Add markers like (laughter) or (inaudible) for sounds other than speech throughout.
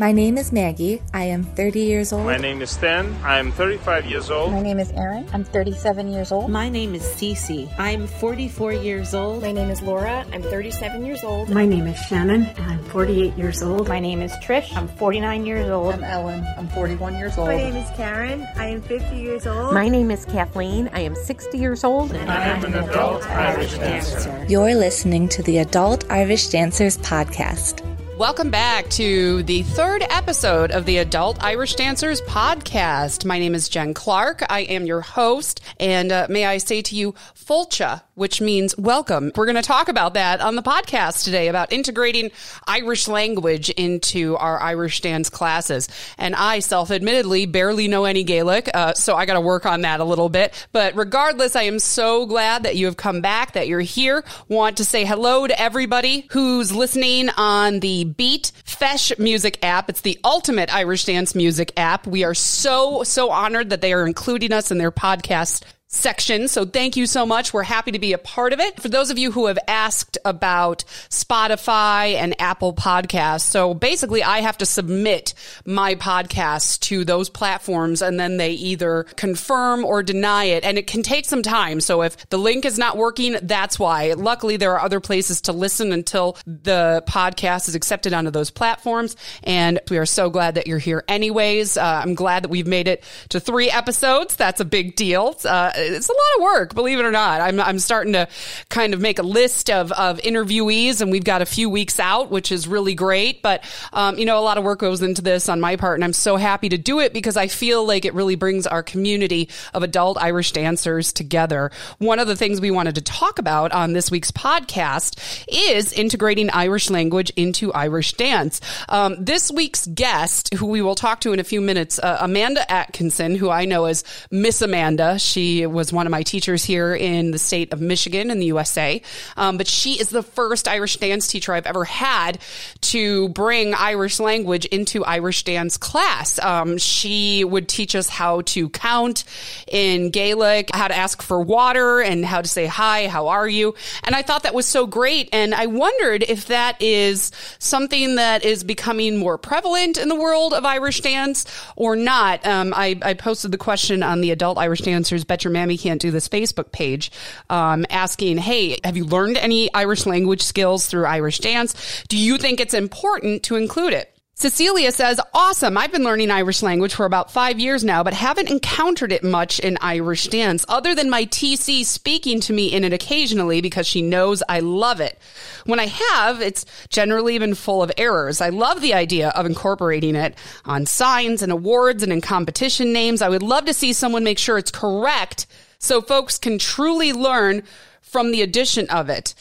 My name is Maggie. I am 30 years old. My name is Stan. I'm 35 years old. My name is Erin. I'm 37 years old. My name is Cece. I'm 44 years old. My name is Laura. I'm 37 years old. My name is Shannon, and I'm 48 years old. My name is Trish. I'm 49 years old. I'm Ellen. I'm 41 years old. My name is Karen. I am 50 years old. My name is Kathleen. I am 60 years old. And I am an adult Irish dancer. You're listening to the Adult Irish Dancers podcast. Welcome back to the third episode of the Adult Irish Dancers podcast. My name is Jen Clark. I am your host, and uh, may I say to you, fáilte, which means welcome. We're going to talk about that on the podcast today about integrating Irish language into our Irish dance classes. And I self admittedly barely know any Gaelic, uh, so I got to work on that a little bit. But regardless, I am so glad that you have come back, that you're here. Want to say hello to everybody who's listening on the Beat Feis music app. It's the ultimate Irish dance music app. We are so, so honored that they are including us in their podcast section. So thank you so much. We're happy to be a part of it. For those of you who have asked about Spotify and Apple podcasts. So basically I have to submit my podcast to those platforms and then they either confirm or deny it. And it can take some time. So if the link is not working, that's why. Luckily there are other places to listen until the podcast is accepted onto those platforms. And we are so glad that you're here anyways. Uh, I'm glad that we've made it to three episodes. That's a big deal. Uh, it's a lot of work, believe it or not. I'm, I'm starting to kind of make a list of, of interviewees and we've got a few weeks out, which is really great. But, um, you know, a lot of work goes into this on my part and I'm so happy to do it because I feel like it really brings our community of adult Irish dancers together. One of the things we wanted to talk about on this week's podcast is integrating Irish language into Irish dance. Um, this week's guest, who we will talk to in a few minutes, uh, Amanda Atkinson, who I know as Miss Amanda. She was one of my teachers here in the state of Michigan in the USA. Um, but she is the first Irish dance teacher I've ever had to bring Irish language into Irish dance class. Um, she would teach us how to count in Gaelic, how to ask for water and how to say hi, how are you? And I thought that was so great. And I wondered if that is something that is becoming more prevalent in the world of Irish dance or not. Um, I, I posted the question on the Adult Irish Dancers Bet Your Mammy Can't Do This Facebook page, um, asking, Hey, have you learned any Irish language skills through Irish dance? Do you think it's important to include it? Cecilia says, awesome. I've been learning Irish language for about five years now, but haven't encountered it much in Irish dance other than my TC speaking to me in it occasionally because she knows I love it. When I have, it's generally been full of errors. I love the idea of incorporating it on signs and awards and in competition names. I would love to see someone make sure it's correct so folks can truly learn from the addition of it.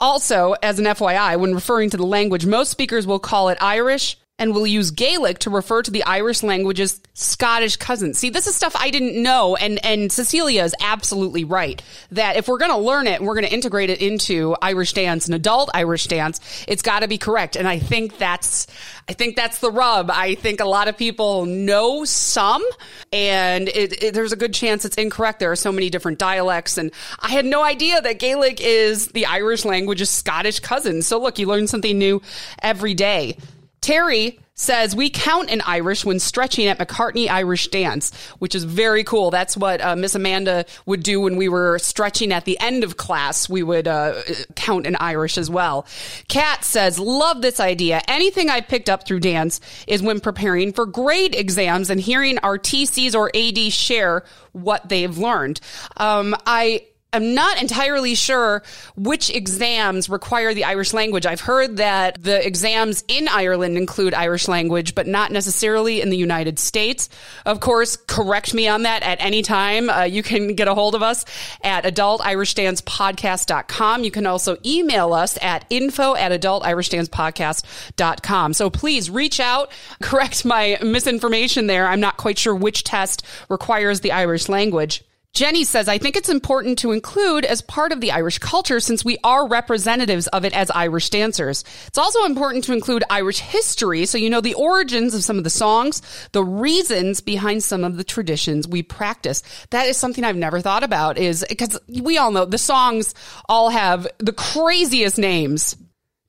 Also, as an FYI, when referring to the language, most speakers will call it Irish, and will use Gaelic to refer to the Irish language's Scottish cousin. See, this is stuff I didn't know, and and Cecilia is absolutely right that if we're going to learn it and we're going to integrate it into Irish dance, an adult Irish dance, it's got to be correct. And I think that's I think that's the rub. I think a lot of people know some, and it, it, there's a good chance it's incorrect. There are so many different dialects, and I had no idea that Gaelic is the Irish language's Scottish cousin. So look, you learn something new every day. Terry says we count in Irish when stretching at McCartney Irish Dance, which is very cool. That's what uh, Miss Amanda would do when we were stretching at the end of class. We would uh, count in Irish as well. Kat says, love this idea. Anything I picked up through dance is when preparing for grade exams and hearing our TCs or AD share what they've learned. Um, I I'm not entirely sure which exams require the Irish language. I've heard that the exams in Ireland include Irish language, but not necessarily in the United States. Of course, correct me on that at any time. Uh, you can get a hold of us at adultirishdancepodcast.com. You can also email us at info at adultirishdancepodcast.com. So please reach out, correct my misinformation there. I'm not quite sure which test requires the Irish language. Jenny says, I think it's important to include as part of the Irish culture since we are representatives of it as Irish dancers. It's also important to include Irish history so you know the origins of some of the songs, the reasons behind some of the traditions we practice. That is something I've never thought about is because we all know the songs all have the craziest names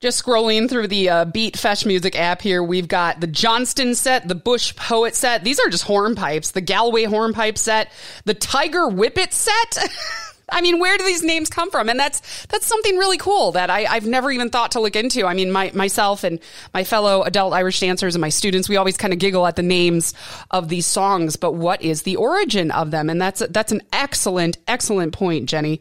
Just scrolling through the uh, Beat Feis Music app here, we've got the Johnston set, the Bush Poet set. These are just hornpipes. The Galway hornpipe set, the Tiger Whippet set. (laughs) I mean, where do these names come from? And that's that's something really cool that I, have never even thought to look into. I mean, my myself and my fellow adult Irish dancers and my students, we always kind of giggle at the names of these songs, but what is the origin of them? And that's that's an excellent, excellent point, Jenny.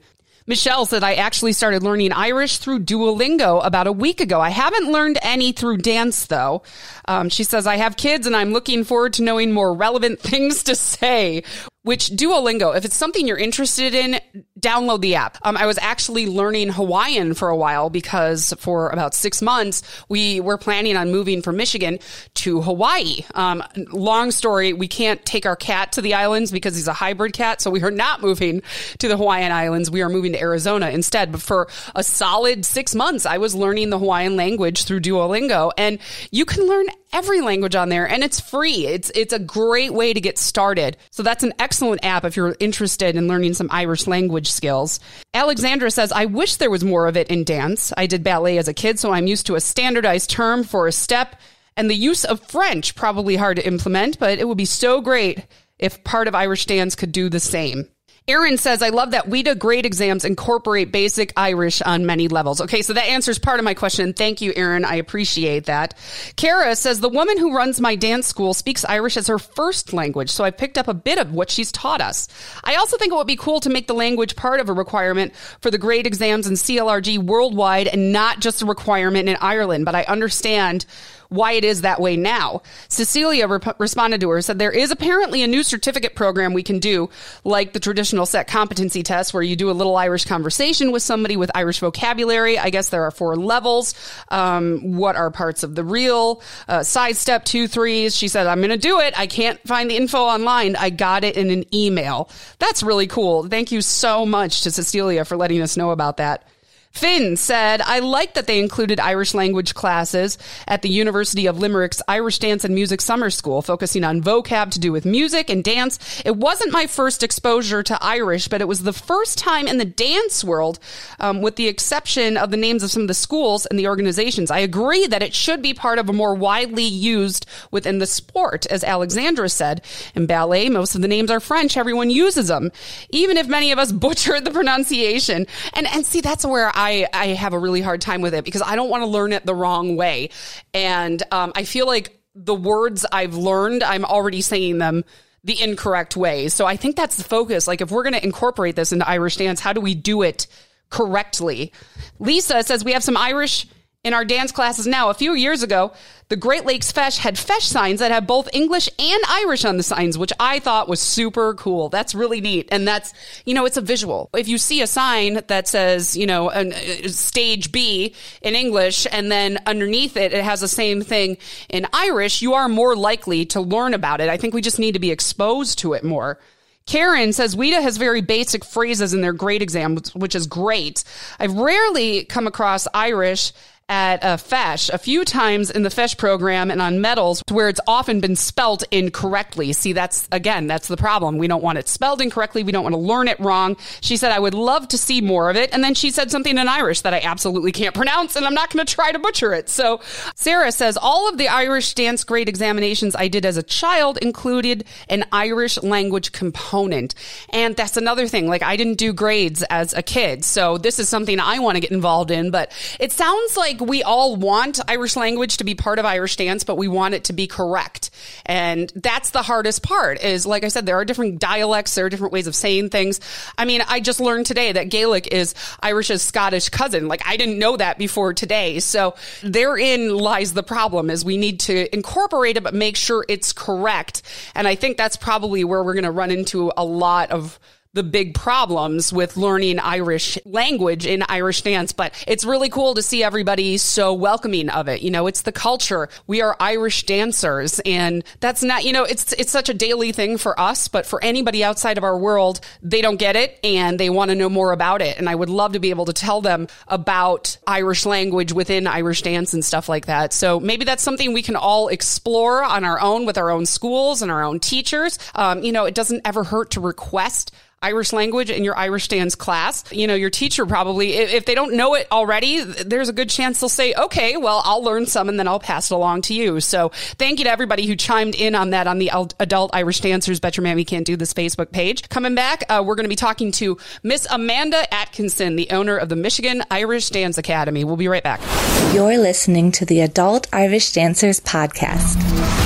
Michelle said, I actually started learning Irish through Duolingo about a week ago. I haven't learned any through dance, though. Um, she says, I have kids and I'm looking forward to knowing more relevant (laughs) things to say which Duolingo, if it's something you're interested in, download the app. Um, I was actually learning Hawaiian for a while because for about six months, we were planning on moving from Michigan to Hawaii. Um, long story, we can't take our cat to the islands because he's a hybrid cat. So we are not moving to the Hawaiian Islands. We are moving to Arizona instead. But for a solid six months, I was learning the Hawaiian language through Duolingo and you can learn every language on there and it's free. It's it's a great way to get started. So that's an excellent app if you're interested in learning some Irish language skills. Alexandra says, "I wish there was more of it in dance. I did ballet as a kid, so I'm used to a standardized term for a step and the use of French probably hard to implement, but it would be so great if part of Irish dance could do the same." Aaron says, I love that WIDA grade exams incorporate basic Irish on many levels. Okay, so that answers part of my question. Thank you, Aaron. I appreciate that. Kara says, the woman who runs my dance school speaks Irish as her first language, so I picked up a bit of what she's taught us. I also think it would be cool to make the language part of a requirement for the grade exams in CLRG worldwide and not just a requirement in Ireland, but I understand why it is that way now. Cecilia rep- responded to her, said there is apparently a new certificate program we can do, like the traditional set competency test, where you do a little Irish conversation with somebody with Irish vocabulary. I guess there are four levels. Um, what are parts of the real? Uh, side step two, threes. She said, I'm going to do it. I can't find the info online. I got it in an email. That's really cool. Thank you so much to Cecilia for letting us know about that. Finn said, I like that they included Irish language classes at the University of Limerick's Irish Dance and Music Summer School, focusing on vocab to do with music and dance. It wasn't my first exposure to Irish, but it was the first time in the dance world, um, with the exception of the names of some of the schools and the organizations. I agree that it should be part of a more widely used within the sport, as Alexandra said. In ballet, most of the names are French. Everyone uses them, even if many of us (laughs) butchered the pronunciation. And, and see, that's where I have a really hard time with it because I don't want to learn it the wrong way. And um, I feel like the words I've learned, I'm already saying them the incorrect way. So I think that's the focus. Like, if we're going to incorporate this into Irish dance, how do we do it correctly? Lisa says we have some Irish in our dance classes now. A few years ago, the Great Lakes Feis had Feis signs that have both English and Irish on the signs, which I thought was super cool. That's really neat. And that's, you know, it's a visual. If you see a sign that says, you know, an, uh, stage B in English and then underneath it, it has the same thing in Irish, you are more likely to learn about it. I think we just need to be exposed to it more. Karen says WIDA has very basic phrases in their grade exam, which is great. I've rarely come across Irish at a Feis a few times in the Feis program and on medals where it's often been spelt incorrectly. See, that's again, that's the problem. We don't want it spelled incorrectly. We don't want to learn it wrong. She said, I would love to see more of it. And then she said something in Irish that I absolutely can't pronounce and I'm not going to try to butcher it. So Sarah says, all of the Irish dance grade examinations I did as a child included an Irish language component. And that's another thing. Like I didn't do grades as a kid. So this is something I want to get involved in, but it sounds like we all want Irish language to be part of Irish dance, but we want it to be correct. And that's the hardest part is, like I said, there are different dialects. There are different ways of saying things. I mean, I just learned today that Gaelic is Irish's Scottish cousin. Like I didn't know that before today. So therein lies the problem is we need to incorporate it, but make sure it's correct. And I think that's probably where we're going to run into a lot of the big problems with learning Irish language in Irish dance, but it's really cool to see everybody so welcoming of it. You know, it's the culture. We are Irish dancers and that's not, you know, it's, it's such a daily thing for us, but for anybody outside of our world, they don't get it and they want to know more about it. And I would love to be able to tell them about Irish language within Irish dance and stuff like that. So maybe that's something we can all explore on our own with our own schools and our own teachers. Um, you know, it doesn't ever hurt to request Irish language in your Irish dance class. You know, your teacher probably, if they don't know it already, there's a good chance they'll say, okay, well, I'll learn some and then I'll pass it along to you. So thank you to everybody who chimed in on that on the Adult Irish Dancers Bet Your Mammy Can't Do This Facebook page. Coming back, uh, we're going to be talking to Miss Amanda Atkinson, the owner of the Michigan Irish Dance Academy. We'll be right back. You're listening to the Adult Irish Dancers Podcast.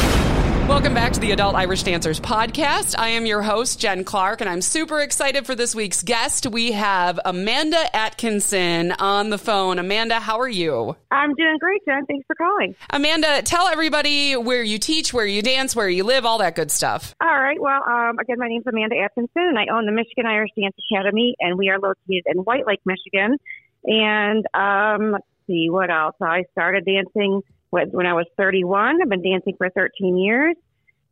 Welcome back to the Adult Irish Dancers podcast. I am your host, Jen Clark, and I'm super excited for this week's guest. We have Amanda Atkinson on the phone. Amanda, how are you? I'm doing great, Jen. Thanks for calling. Amanda, tell everybody where you teach, where you dance, where you live, all that good stuff. All right. Well, um, again, my name is Amanda Atkinson, and I own the Michigan Irish Dance Academy, and we are located in White Lake, Michigan. And um, let's see, what else? I started dancing when I was 31. I've been dancing for 13 years,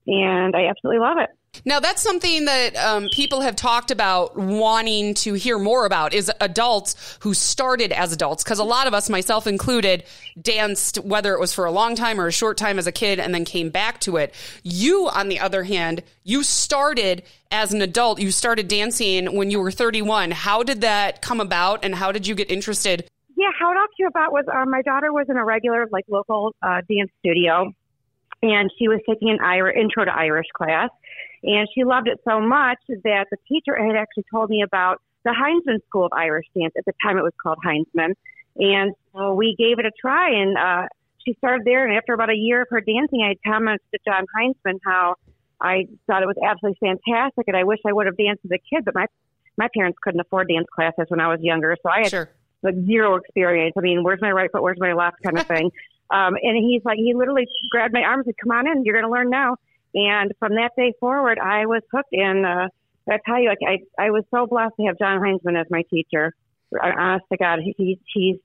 and I absolutely love it. Now, that's something that um, people have talked about wanting to hear more about is adults who started as adults. Because a lot of us, myself included, danced, whether it was for a long time or a short time as a kid, and then came back to it. You, on the other hand, you started as an adult. You started dancing when you were 31. How did that come about, and how did you get interested yeah, how it all came about was uh, my daughter was in a regular, like, local uh, dance studio, and she was taking an Irish, intro to Irish class, and she loved it so much that the teacher had actually told me about the Heinzman School of Irish Dance. At the time, it was called Heinzman, and so we gave it a try, and uh, she started there. And after about a year of her dancing, I had commented to John Heinzman how I thought it was absolutely fantastic, and I wish I would have danced as a kid, but my my parents couldn't afford dance classes when I was younger, so I had sure like zero experience. I mean, where's my right foot? Where's my left? Kind of (laughs) thing. um, and he's like, he literally grabbed my arm and said, "Come on in. You're going to learn now." And from that day forward, I was hooked. And uh, I tell you, like, I I was so blessed to have John Heinzman as my teacher. Honest to God, he, he's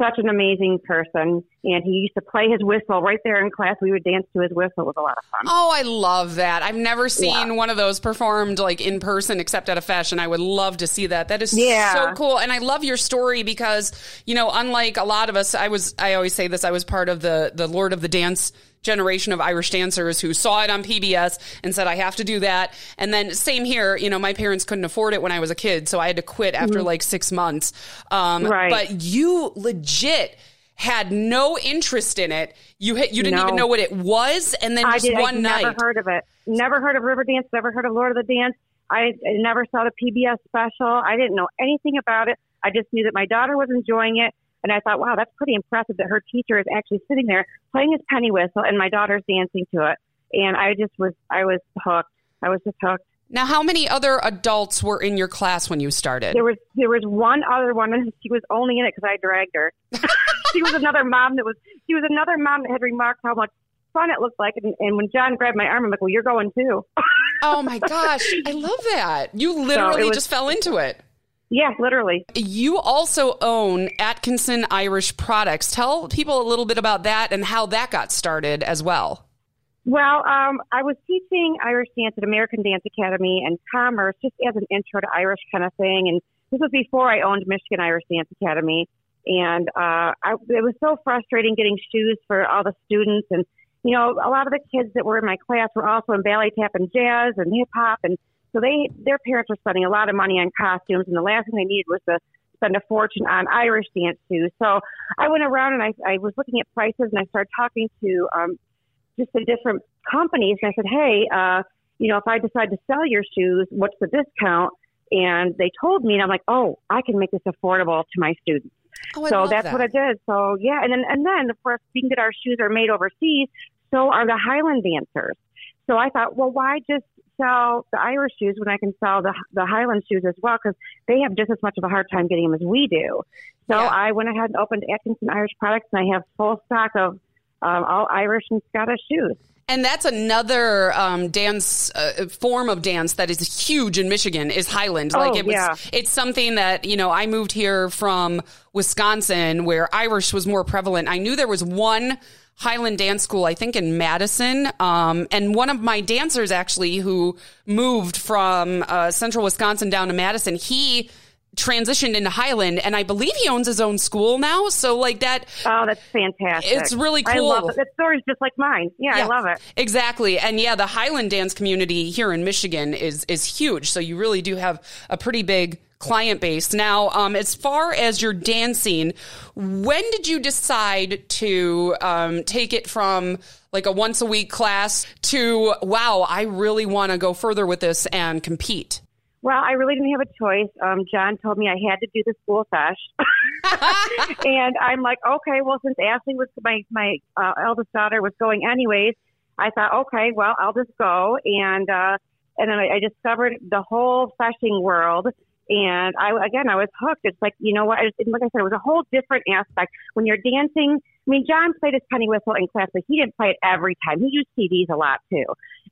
such an amazing person. And he used to play his whistle right there in class. We would dance to his whistle. It was a lot of fun. Oh, I love that. I've never seen yeah. one of those performed like in person except at a fashion. I would love to see that. That is yeah. so cool. And I love your story because, you know, unlike a lot of us, I was, I always say this, I was part of the, the Lord of the Dance generation of Irish dancers who saw it on PBS and said, I have to do that. And then same here, you know, my parents couldn't afford it when I was a kid. So I had to quit after mm-hmm. like six months. Um, right. But you legit had no interest in it. You you didn't no. even know what it was, and then I just did, one I night. Never heard of it. Never heard of Riverdance. Never heard of Lord of the Dance. I, I never saw the PBS special. I didn't know anything about it. I just knew that my daughter was enjoying it, and I thought, wow, that's pretty impressive that her teacher is actually sitting there playing his penny whistle and my daughter's dancing to it. And I just was, I was hooked. I was just hooked. Now, how many other adults were in your class when you started? There was there was one other woman. She was only in it because I dragged her. (laughs) she was another mom that was. She was another mom that had remarked how much fun it looked like. And, and when John grabbed my arm, I'm like, "Well, you're going too." oh my (laughs) gosh, I love that. You literally so was, just fell into it. Yeah, literally. You also own Atkinson Irish Products. Tell people a little bit about that and how that got started as well. Well, um, I was teaching Irish dance at American Dance Academy and Commerce just as an intro to Irish kind of thing. And this was before I owned Michigan Irish Dance Academy. And uh, I, it was so frustrating getting shoes for all the students. And, you know, a lot of the kids that were in my class were also in ballet tap and jazz and hip hop. And so they, their parents were spending a lot of money on costumes, and the last thing they needed was to spend a fortune on Irish dance shoes. So I went around and I, I was looking at prices, and I started talking to um, just the different companies. And I said, hey, uh, you know, if I decide to sell your shoes, what's the discount? And they told me, and I'm like, oh, I can make this affordable to my students. Oh, so that's that. what I did. So yeah, and then and then of course, being that our shoes are made overseas, so are the Highland dancers. So I thought, well, why just sell the Irish shoes when I can sell the the Highland shoes as well because they have just as much of a hard time getting them as we do. So yeah. I went ahead and opened Atkinson Irish Products, and I have full stock of um, all Irish and Scottish shoes. And that's another um, dance uh, form of dance that is huge in Michigan is Highland. Oh, like it was, yeah. it's something that you know. I moved here from Wisconsin, where Irish was more prevalent. I knew there was one Highland Dance School, I think in Madison. Um, and one of my dancers actually who moved from uh, central Wisconsin down to Madison, he transitioned into Highland, and I believe he owns his own school now. So like that. Oh, that's fantastic! It's really cool. I love it. That story's just like mine. Yeah, yeah, I love it. Exactly, and yeah, the Highland dance community here in Michigan is is huge. So you really do have a pretty big client base. Now, um, as far as your dancing, when did you decide to um, take it from like a once a week class to wow, I really want to go further with this and compete? Well, I really didn't have a choice. Um, John told me I had to do the school feis, (laughs) and I'm like, okay. Well, since Ashley was my my uh, eldest daughter was going anyways, I thought, okay, well, I'll just go. And uh, and then I, I discovered the whole feising world. And I again, I was hooked. It's like you know what? Like I said, it was a whole different aspect when you're dancing. I mean, John played his penny whistle in class, but he didn't play it every time. He used CDs a lot too.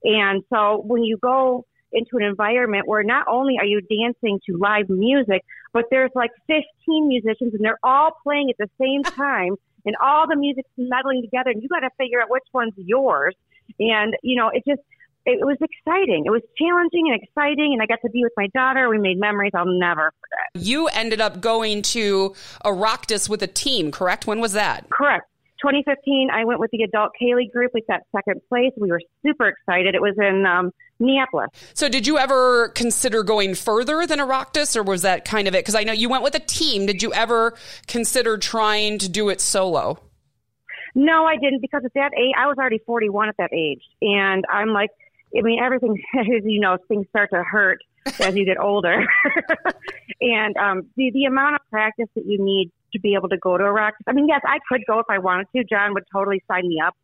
And so when you go into an environment where not only are you dancing to live music, but there's like 15 musicians and they're all playing at the same (laughs) time and all the music's meddling together and you got to figure out which one's yours. And, you know, it just, it was exciting. It was challenging and exciting, and I got to be with my daughter. We made memories I'll never forget. You ended up going to Oireachtas with a team, correct? When was that? Correct. 2015, I went with the adult ceili group. We got second place. We were super excited. It was in um, Minneapolis. So, did you ever consider going further than Oireachtas, or was that kind of it? Because I know you went with a team. Did you ever consider trying to do it solo? No, I didn't because at that age, I was already 41 at that age. And I'm like, I mean, everything, is (laughs) you know, things start to hurt as you get older. (laughs) and um, the, the amount of practice that you need to be able to go to Iraq. I mean, yes, I could go if I wanted to. John would totally sign me up.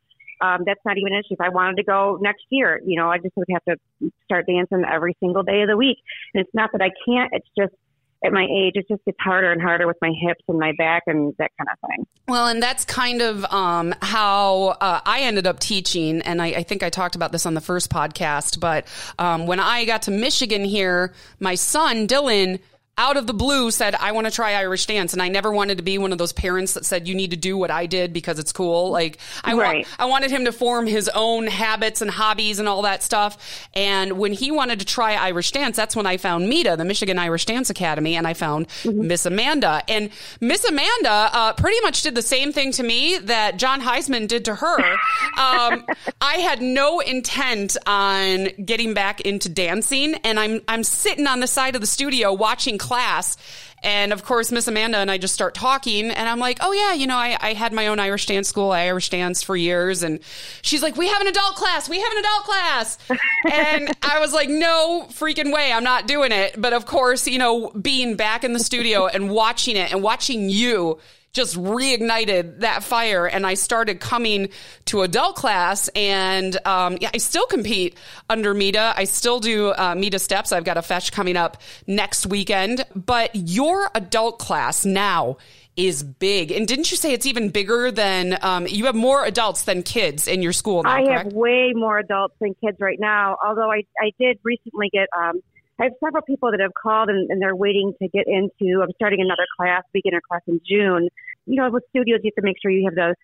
Um, that's not even an issue. If I wanted to go next year, you know, I just would have to start dancing every single day of the week. And it's not that I can't. It's just at my age, it just gets harder and harder with my hips and my back and that kind of thing. Well, and that's kind of um, how uh, I ended up teaching. And I, I, think I talked about this on the first podcast. But um, when I got to Michigan here, my son, Dylan, out of the blue said, I want to try Irish dance. And I never wanted to be one of those parents that said, you need to do what I did because it's cool. Like I, right. wa- I wanted him to form his own habits and hobbies and all that stuff. And when he wanted to try Irish dance, that's when I found MIDA, the Michigan Irish Dance Academy. And I found mm-hmm. Miss Amanda and Miss Amanda, uh, pretty much did the same thing to me that John Heinzman did to her. (laughs) um, I had no intent on getting back into dancing and I'm, I'm sitting on the side of the studio watching class. And of course, Miss Amanda and I just start talking, and I'm like, "Oh yeah, you know, I, I had my own Irish dance school. I Irish dance for years." And she's like, "We have an adult class. We have an adult class." (laughs) and I was like, "No freaking way! I'm not doing it." But of course, you know, being back in the studio and watching it and watching you just reignited that fire and I started coming to adult class and um, yeah, I still compete under MIDA. I still do uh, MIDA steps. I've got a feis coming up next weekend, but your adult class now is big. And didn't you say it's even bigger than um, you have more adults than kids in your school now, I correct? have way more adults than kids right now. Although I, I did recently get um, I have several people that have called and, and they're waiting to get into. I'm starting another class, beginner class in June. You know, with studios, you have to make sure you have the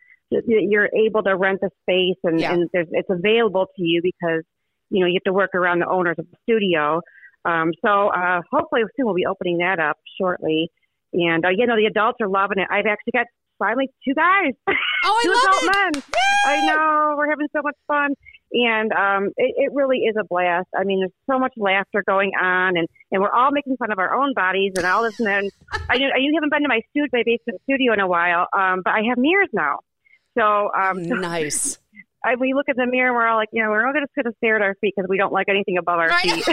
you're able to rent the space and, yeah. and there's, it's available to you because you know you have to work around the owners of the studio. Um, so uh, hopefully soon we'll be opening that up shortly. And uh, you know the adults are loving it. I've actually got finally two guys. Oh, (laughs) two I adult love men. I know we're having so much fun and um, it, it really is a blast. I mean, there's so much laughter going on, and, and we're all making fun of our own bodies and all this. And then I, you haven't been to my studio, my basement studio in a while, um, but I have mirrors now. So um, (laughs) nice. I, we look in the mirror and we're all like, you know, we're all going to sit and stare at our feet because we don't like anything above our feet.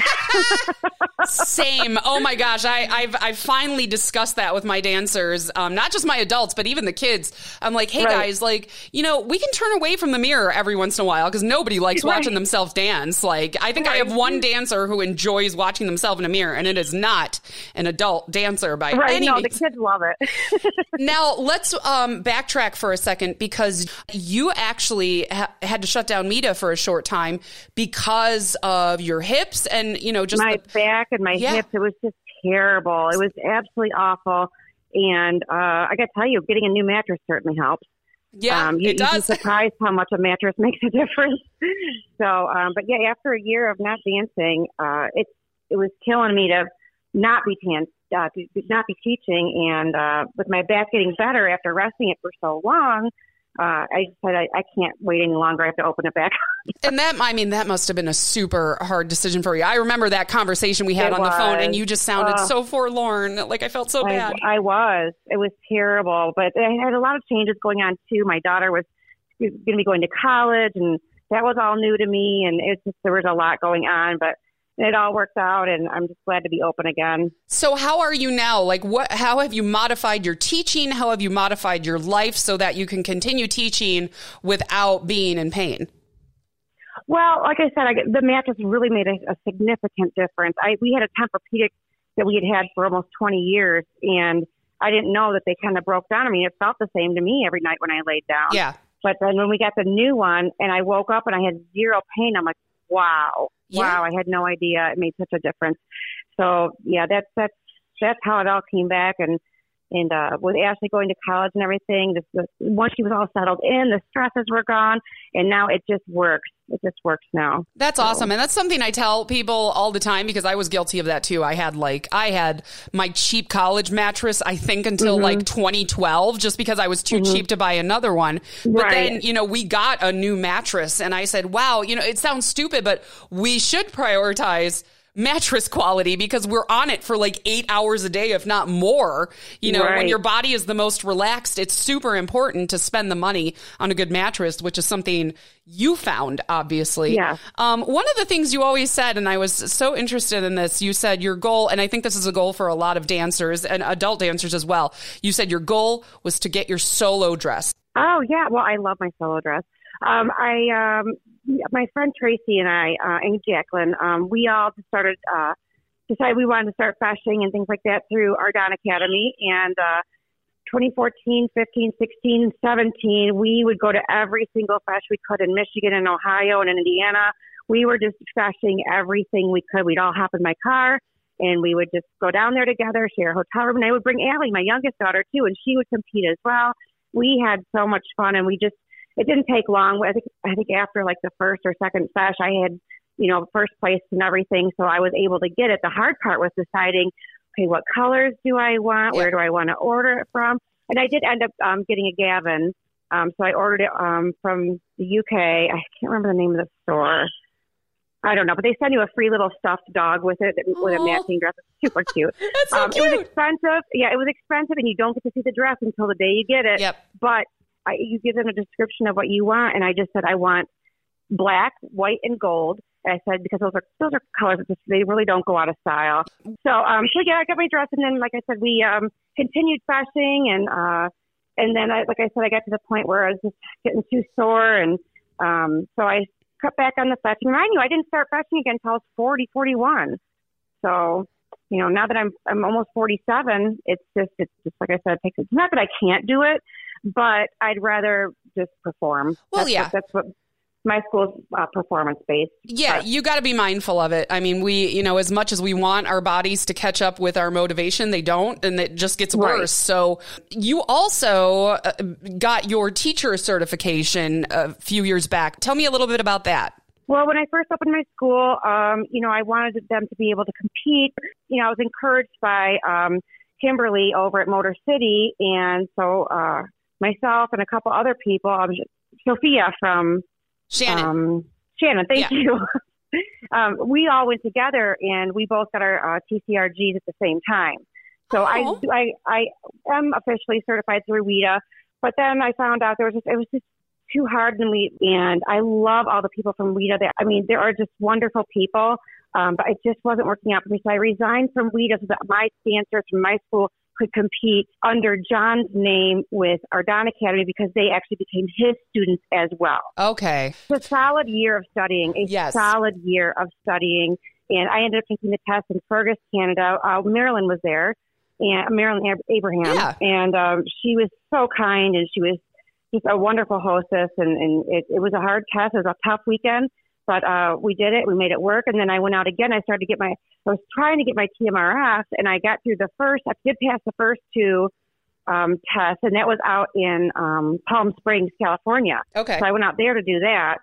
(laughs) Same. Oh my gosh, I, have I've finally discussed that with my dancers, um, not just my adults, but even the kids. I'm like, hey right. guys, like, you know, we can turn away from the mirror every once in a while because nobody likes right. watching themselves dance. Like, I think right. I have one dancer who enjoys watching themselves in a mirror, and it is not an adult dancer by right. any no, means. the kids love it. (laughs) now let's um, backtrack for a second because you actually. Ha- had to shut down MIDA for a short time because of your hips and you know just my the, back and my yeah. hips. It was just terrible. It was absolutely awful. And uh, I got to tell you, getting a new mattress certainly helps. Yeah, um, you, it does. You'd be (laughs) surprised how much a mattress (laughs) makes a difference. so, um, but yeah, after a year of not dancing, uh, it it was killing me to not be tan- uh, to not be teaching. And uh, with my back getting better after resting it for so long, uh, I said I, I can't wait any longer. I have to open it back. (laughs) and that, I mean, that must have been a super hard decision for you. I remember that conversation we had It on the phone, and you just sounded Uh, so forlorn. Like I felt so bad. I, I was. It was terrible, but I had a lot of changes going on too. My daughter was going to be going to college, and that was all new to me. And it's just there was a lot going on, but it all worked out, and I'm just glad to be open again. So how are you now? Like what how have you modified your teaching? How have you modified your life so that you can continue teaching without being in pain? Well, like I said, I, the mattress really made a, a significant difference. I we had a Tempur-Pedic that we had had for almost 20 years, and I didn't know that they kind of broke down. I mean, it felt the same to me every night when I laid down. Yeah. But then when we got the new one, and I woke up and I had zero pain, I'm like, wow, Yeah. wow, I had no idea it made such a difference. So yeah, that's that's that's how it all came back, and and uh, with Ashley going to college and everything, the, the, once she was all settled in, the stresses were gone, and now it just works. It just works now. That's awesome. And that's something I tell people all the time because I was guilty of that too. I had like, I had my cheap college mattress, I think until Mm-hmm. like 2012, just because I was too cheap to buy another one. But Right. then, you know, we got a new mattress and I said, wow, you know, it sounds stupid, but we should prioritize mattress quality because we're on it for like eight hours a day, if not more. You know, when your body is the most relaxed, it's super important to spend the money on a good mattress, which is something you found, obviously. Yeah. Um, one of the things you always said, and I was so interested in this, you said your goal, and I think this is a goal for a lot of dancers and adult dancers as well. You said your goal was to get your solo dress. Oh yeah, well I love my solo dress. Um, I um, my friend Tracy and I uh, and Jacqueline, um, we all just started uh, decided we wanted to start fashioning and things like that through Ardon Academy and. Uh, 2014, 15, 16, 17, we would go to every single fashion we could in Michigan and Ohio and in Indiana. We were just fashioning everything we could. We'd all hop in my car and we would just go down there together, share a hotel room. And I would bring Allie, my youngest daughter, too, and she would compete as well. We had so much fun and we just, it didn't take long. I think, I think after like the first or second feis, I had, you know, first place and everything. So I was able to get it. The hard part was deciding, okay, what colors do I want? Where do I want to order it from? And I did end up um, getting a Gavin. Um, so I ordered it um, from the UK. I can't remember the name of the store. I don't know, but they send you a free little stuffed dog with it with a matching dress. It's super (laughs) cute. That's so um, It was expensive. Yeah, it was expensive, and you don't get to see the dress until the day you get it. Yep. But I, you give them a description of what you want, and I just said I want black, white, and gold. And I said because those are those are colors that just they really don't go out of style. So um so yeah, I got my dress and then like I said, we um continued fashioning and uh and then I like I said, I got to the point where I was just getting too sore and um so I cut back on the fashioning. Mind you, I didn't start fashioning again until I was forty, forty one. So you know, now that I'm I'm almost 47, it's just it's just like I said, it takes it's not that I can't do it, but I'd rather just perform. Well, That's yeah. what, that's what my school's uh, performance based. Yeah, you got to be mindful of it. I mean, we, you know, as much as we want our bodies to catch up with our motivation, they don't, and it just gets Right. worse. So, you also uh, got your teacher certification a few years back. Tell me a little bit about that. Well, when I first opened my school, um, you know, I wanted them to be able to compete. You know, I was encouraged by um, Kimberly over at Motor City, and so uh, myself and a couple other people, um, Sophia from Shannon. Um, Shannon, thank Yeah. you. (laughs) um, we all went together and we both got our uh, TCRGs at the same time. So Oh. I, I, I am officially certified through WIDA, but then I found out there was just, it was just too hard to meet. And I love all the people from WIDA. There, I mean, there are just wonderful people, um, but it just wasn't working out for me. So I resigned from WIDA so that my dancers from my school could compete under John's name with Ardon Academy because they actually became his students as well. Okay. It's a solid year of studying, a Yes. solid year of studying. And I ended up taking the test in Fergus, Canada. Uh, Marilyn was there, and Marilyn Abraham. Yeah. And um, she was so kind, and she was just a wonderful hostess. And, and it, it was a hard test. It was a tough weekend, but uh, we did it. We made it work. And then I went out again. I started to get my, I was trying to get my TMRF, and I got through the first, I did pass the first two um, tests, and that was out in um, Palm Springs, California. Okay. So I went out there to do that.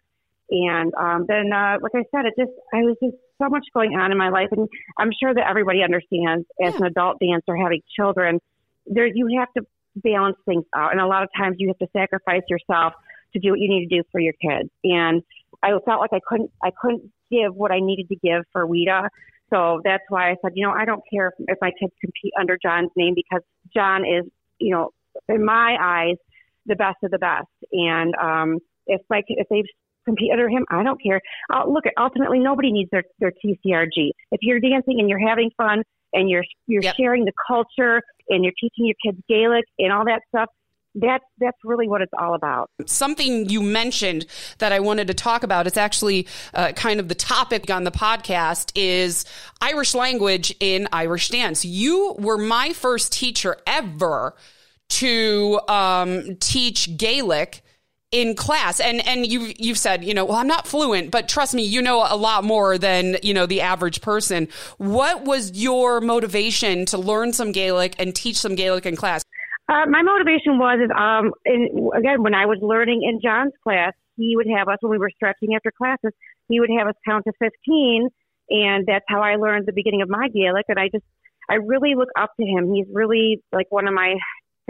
And um, then, uh, like I said, it just, I was just so much going on in my life, and I'm sure that everybody understands as yeah. an adult dancer having children, there you have to balance things out, and a lot of times you have to sacrifice yourself to do what you need to do for your kids. And I felt like I couldn't I couldn't give what I needed to give for WIDA. So that's why I said, you know, I don't care if, if my kids compete under John's name because John is, you know, in my eyes, the best of the best. And um, if like if they compete under him, I don't care. Uh, look, ultimately, nobody needs their their TCRG. If you're dancing and you're having fun and you're you're yep. sharing the culture and you're teaching your kids Gaelic and all that stuff, that's that's really what it's all about. Something you mentioned that I wanted to talk about. It's actually uh, kind of the topic on the podcast is Irish language in Irish dance. You were my first teacher ever to um, teach Gaelic in class and and you you've said you know well I'm not fluent but trust me you know a lot more than you know the average person what was your motivation to learn some Gaelic and teach some Gaelic in class uh, my motivation was is um in, again when I was learning in John's class he would have us when we were stretching after classes he would have us count to 15 and that's how I learned the beginning of my Gaelic and I just I really look up to him he's really like one of my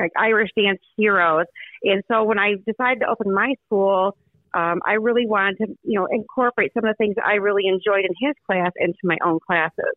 like Irish dance heroes. And so when I decided to open my school, um, I really wanted to, you know, incorporate some of the things that I really enjoyed in his class into my own classes.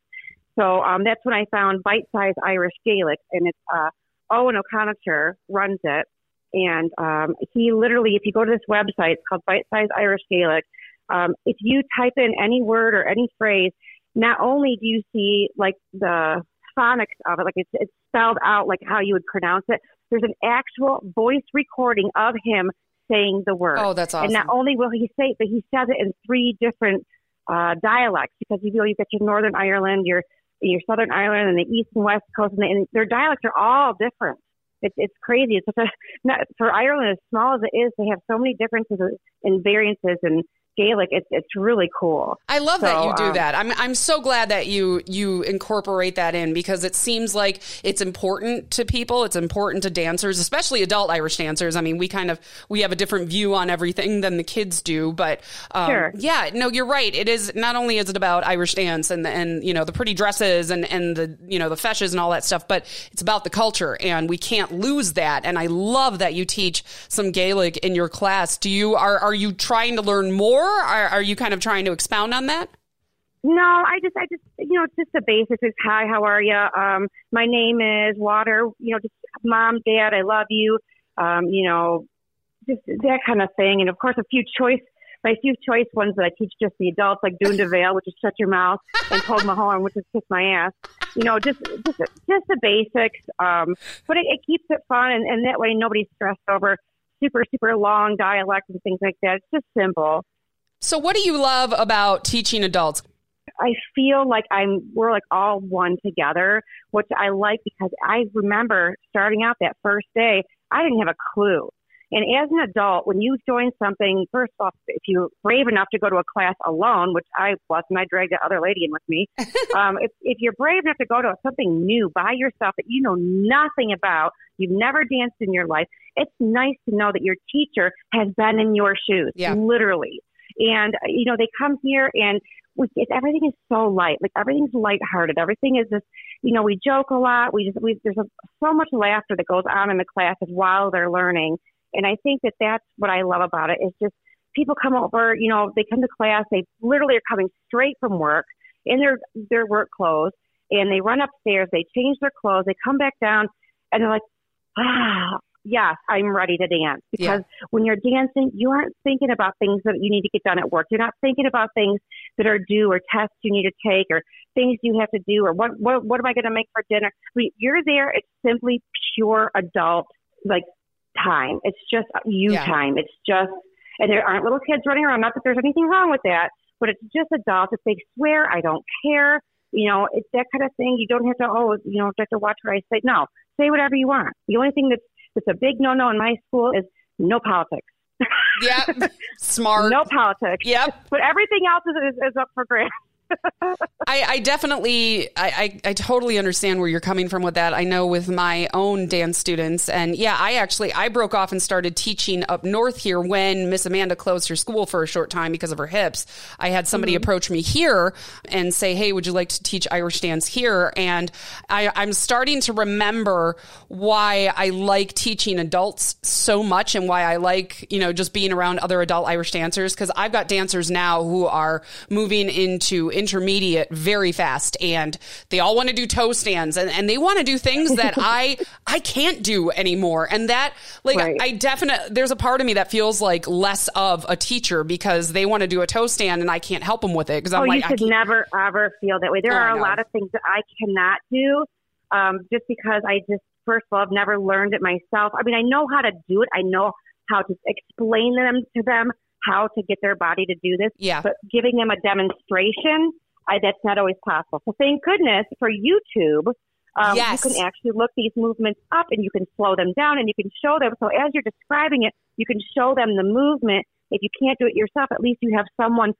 So um, that's when I found Bite Size Irish Gaelic, and it's uh, Owen O'Connor runs it. And um, he literally, if you go to this website, it's called Bite Size Irish Gaelic. Um, if you type in any word or any phrase, not only do you see like the phonics of it, like it's, it's spelled out like how you would pronounce it. There's an actual voice recording of him saying the word. Oh, that's awesome. And not only will he say it, but he says it in three different uh, dialects because you know you've got your Northern Ireland, your your Southern Ireland, and the East and West Coast, and, they, and their dialects are all different. It's it's crazy. It's such a (laughs) not, for Ireland as small as it is, they have so many differences and variances and Gaelic, it's it's really cool. I love so, that you do um, that. I'm I'm so glad that you you incorporate that in because it seems like it's important to people. It's important to dancers, especially adult Irish dancers. I mean, we kind of we have a different view on everything than the kids do, but um, sure. yeah, no, you're right. It is not only is it about Irish dance and and you know the pretty dresses and and the you know the feises and all that stuff, but it's about the culture, and we can't lose that. And I love that you teach some Gaelic in your class. Do you are are you trying to learn more? Are, are you kind of trying to expound on that? No, I just, I just, you know, just the basics. Is hi, how are you? Um, my name is Water. You know, just mom, dad, I love you. Um, you know, just that kind of thing. And of course, a few choice, my few choice ones that I teach just the adults, like Dún do bhéal, which is shut your mouth, and Hold my horn, which is kiss my ass. You know, just, just, just the basics. Um, but it, it keeps it fun, and, and that way nobody's stressed over super, super long dialect and things like that. It's just simple. So, what do you love about teaching adults? I feel like I'm we're like all one together, which I like because I remember starting out that first day, I didn't have a clue. And as an adult, when you join something, first off, if you're brave enough to go to a class alone, which I wasn't, I dragged the other lady in with me. (laughs) um, if, if you're brave enough to go to something new by yourself that you know nothing about, you've never danced in your life, it's nice to know that your teacher has been in your shoes, yeah. literally. And, you know, they come here and we, it, everything is so light. Like everything's lighthearted. Everything is just, you know, we joke a lot. We just, we, there's a, so much laughter that goes on in the classes while they're learning. And I think that that's what I love about it is just people come over, you know, they come to class, they literally are coming straight from work in their, their work clothes and they run upstairs, they change their clothes, they come back down and they're like, ah, yes, I'm ready to dance. Because yeah. when you're dancing, you aren't thinking about things that you need to get done at work. You're not thinking about things that are due or tests you need to take or things you have to do or what what, what am I going to make for dinner. I mean, you're there. It's simply pure adult like time. It's just you yeah. time. It's just and there aren't little kids running around. Not that there's anything wrong with that, but it's just adults. If they swear, I don't care. You know, it's that kind of thing. You don't have to, oh, you know, have to watch what I say. No, say whatever you want. The only thing that's it's a big no no in my school is no politics. Yep. (laughs) Smart. no politics. Yep. But everything else is, is, is up for grabs. I, I, definitely, I, I, I, totally understand where you're coming from with that. I know with my own dance students, and yeah, I actually I broke off and started teaching up north here when Miss Amanda closed her school for a short time because of her hips. I had somebody mm-hmm. approach me here and say, "Hey, would you like to teach Irish dance here?" And I, I'm starting to remember why I like teaching adults so much and why I like you know just being around other adult Irish dancers because I've got dancers now who are moving into intermediate very fast and they all want to do toe stands and, and they want to do things that (laughs) I I can't do anymore. And that like right. I definitely there's a part of me that feels like less of a teacher because they want to do a toe stand and I can't help them with it because I'm oh, like you should never ever feel that way. There oh, are a lot of things that I cannot do um, just because I just first of all I've never learned it myself. I mean I know how to do it. I know how to explain them to them how to get their body to do this. Yeah. But giving them a demonstration I, that's not always possible. So thank goodness for YouTube. Um, yes. You can actually look these movements up and you can slow them down and you can show them. So as you're describing it, you can show them the movement. If you can't do it yourself, at least you have someone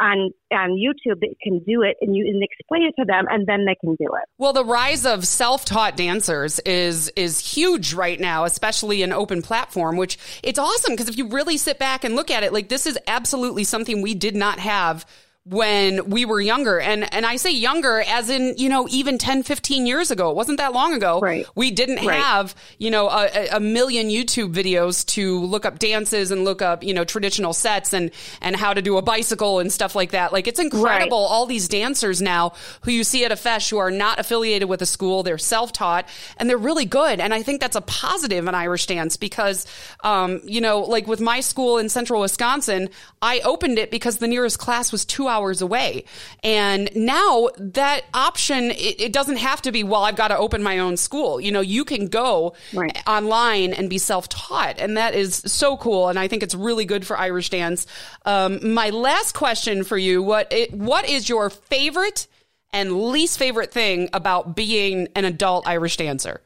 on on YouTube that can do it and you and explain it to them and then they can do it. Well, the rise of self-taught dancers is is huge right now, especially in open platform, which it's awesome because if you really sit back and look at it, like this is absolutely something we did not have when we were younger. And, and I say younger as in, you know, even 10, 15 years ago. It wasn't that long ago. Right. We didn't right. have, you know, a, a, million YouTube videos to look up dances and look up, you know, traditional sets and, and how to do a bicycle and stuff like that. Like it's incredible. Right. All these dancers now who you see at a feis who are not affiliated with a school, they're self-taught and they're really good. And I think that's a positive in Irish dance because, um, you know, like with my school in central Wisconsin, I opened it because the nearest class was two hours hours away. And now that option, it, it doesn't have to be, well, I've got to open my own school. You know, you can go right. online and be self taught. And that is so cool. And I think it's really good for Irish dance. Um, my last question for you what, it, what is your favorite and least favorite thing about being an adult Irish dancer?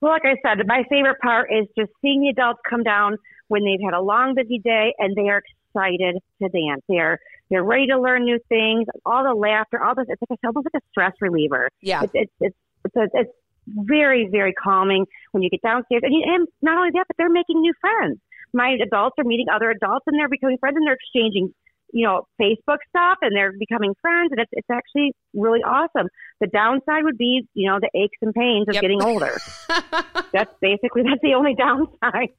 Well, like I said, my favorite part is just seeing the adults come down when they've had a long, busy day and they are excited to dance. They're they're ready to learn new things. All the laughter, all this. It's like a, almost like a stress reliever. Yeah. It's it's it's it's, a, it's very very calming when you get downstairs, and, you, and not only that, but they're making new friends. My adults are meeting other adults, and they're becoming friends, and they're exchanging you know, Facebook stuff and they're becoming friends and it's, it's actually really awesome. The downside would be, you know, the aches and pains of yep. getting older. (laughs) that's basically, that's the only downside.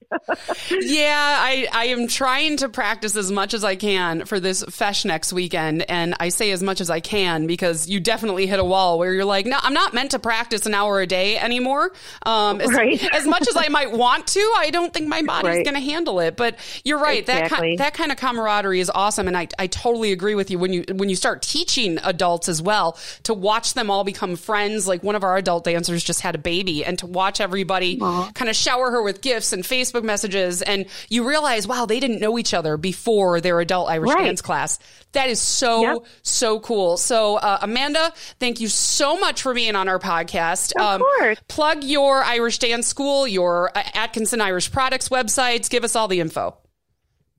yeah. (laughs) I, I am trying to practice as much as I can for this feis next weekend. And I say as much as I can because you definitely hit a wall where you're like, no, I'm not meant to practice an hour a day anymore. Um, as, right. as much as I might (laughs) want to, I don't think my body's right. going to handle it. But you're right. Exactly. That, that kind of camaraderie is awesome. And I I, I totally agree with you when you when you start teaching adults as well to watch them all become friends. Like one of our adult dancers just had a baby, and to watch everybody kind of shower her with gifts and Facebook messages, and you realize, wow, they didn't know each other before their adult Irish right. dance class. That is so yep. so cool. So uh, Amanda, thank you so much for being on our podcast. Of um, course. Plug your Irish dance school, your uh, Atkinson Irish Products websites. Give us all the info.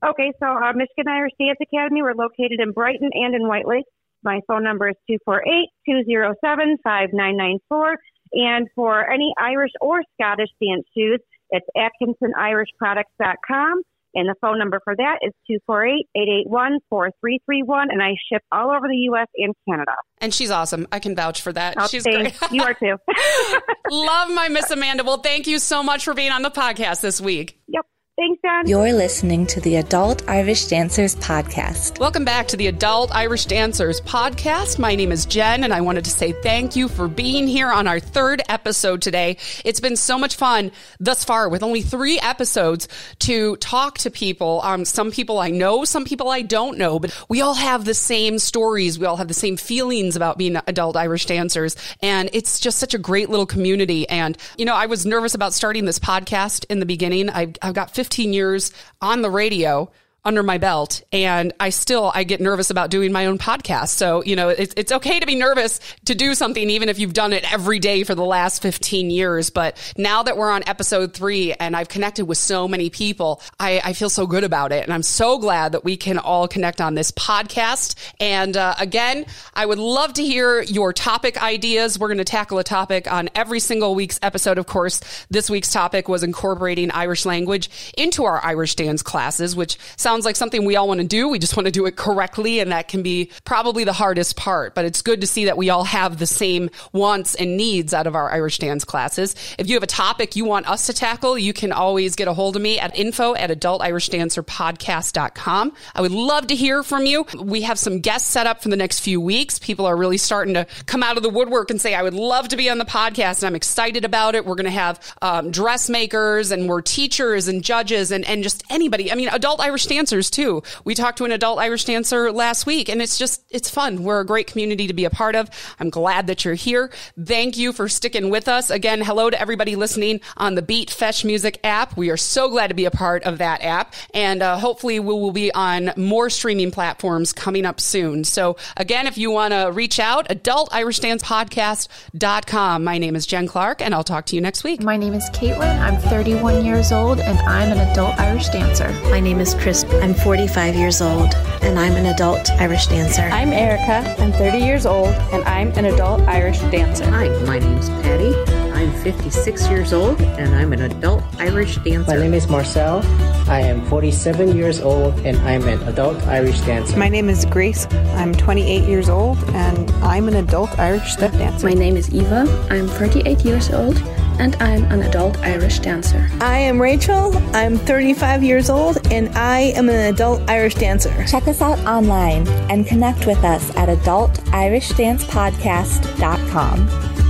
Okay, so uh, Michigan Irish Dance Academy, we're located in Brighton and in White Lake. My phone number is 248-207-5994. And for any Irish or Scottish dance shoes, it's AtkinsonIrishProducts.com. And the phone number for that is 248-881-4331. And I ship all over the U.S. and Canada. And she's awesome. I can vouch for that. Oh, she's thanks. great. you are too. (laughs) Love my Miss Amanda. Well, thank you so much for being on the podcast this week. Yep. Thanks, Dad. You're listening to the Adult Irish Dancers Podcast. Welcome back to the Adult Irish Dancers Podcast. My name is Jen, and I wanted to say thank you for being here on our third episode today. It's been so much fun thus far with only three episodes to talk to people. Um, some people I know, some people I don't know, but we all have the same stories. We all have the same feelings about being adult Irish dancers. And it's just such a great little community. And, you know, I was nervous about starting this podcast in the beginning. I, I've got 15 15 years on the radio under my belt and I still, I get nervous about doing my own podcast. So, you know, it's, it's okay to be nervous to do something, even if you've done it every day for the last 15 years. But now that we're on episode three and I've connected with so many people, I, I feel so good about it. And I'm so glad that we can all connect on this podcast. And uh, again, I would love to hear your topic ideas. We're going to tackle a topic on every single week's episode. Of course, this week's topic was incorporating Irish language into our Irish dance classes, which sounds like something we all want to do. We just want to do it correctly. And that can be probably the hardest part, but it's good to see that we all have the same wants and needs out of our Irish dance classes. If you have a topic you want us to tackle, you can always get a hold of me at info at adultirishdancerpodcast.com. I would love to hear from you. We have some guests set up for the next few weeks. People are really starting to come out of the woodwork and say, I would love to be on the podcast and I'm excited about it. We're going to have um, dressmakers and we're teachers and judges and, and just anybody. I mean, adult Irish dancers too. We talked to an adult Irish dancer last week and it's just, it's fun. We're a great community to be a part of. I'm glad that you're here. Thank you for sticking with us. Again, hello to everybody listening on the Beat Feis Music app. We are so glad to be a part of that app and uh, hopefully we will be on more streaming platforms coming up soon. So again, if you want to reach out, adultirishdancepodcast.com. My name is Jen Clark and I'll talk to you next week. My name is Caitlin. I'm 31 years old and I'm an adult Irish dancer. My name is Chris. I'm 45 years old and I'm an adult Irish dancer. I'm Erica. I'm 30 years old and I'm an adult Irish dancer. Hi, my name's Patty. I'm 56 years old and I'm an adult Irish dancer. My name is Marcel. I am 47 years old and I'm an adult Irish dancer. My name is Grace. I'm 28 years old and I'm an adult Irish step dancer. My name is Eva. I'm 38 years old and I'm an adult Irish dancer. I am Rachel. I'm 35 years old and I am an adult Irish dancer. Check us out online and connect with us at adultirishdancepodcast.com.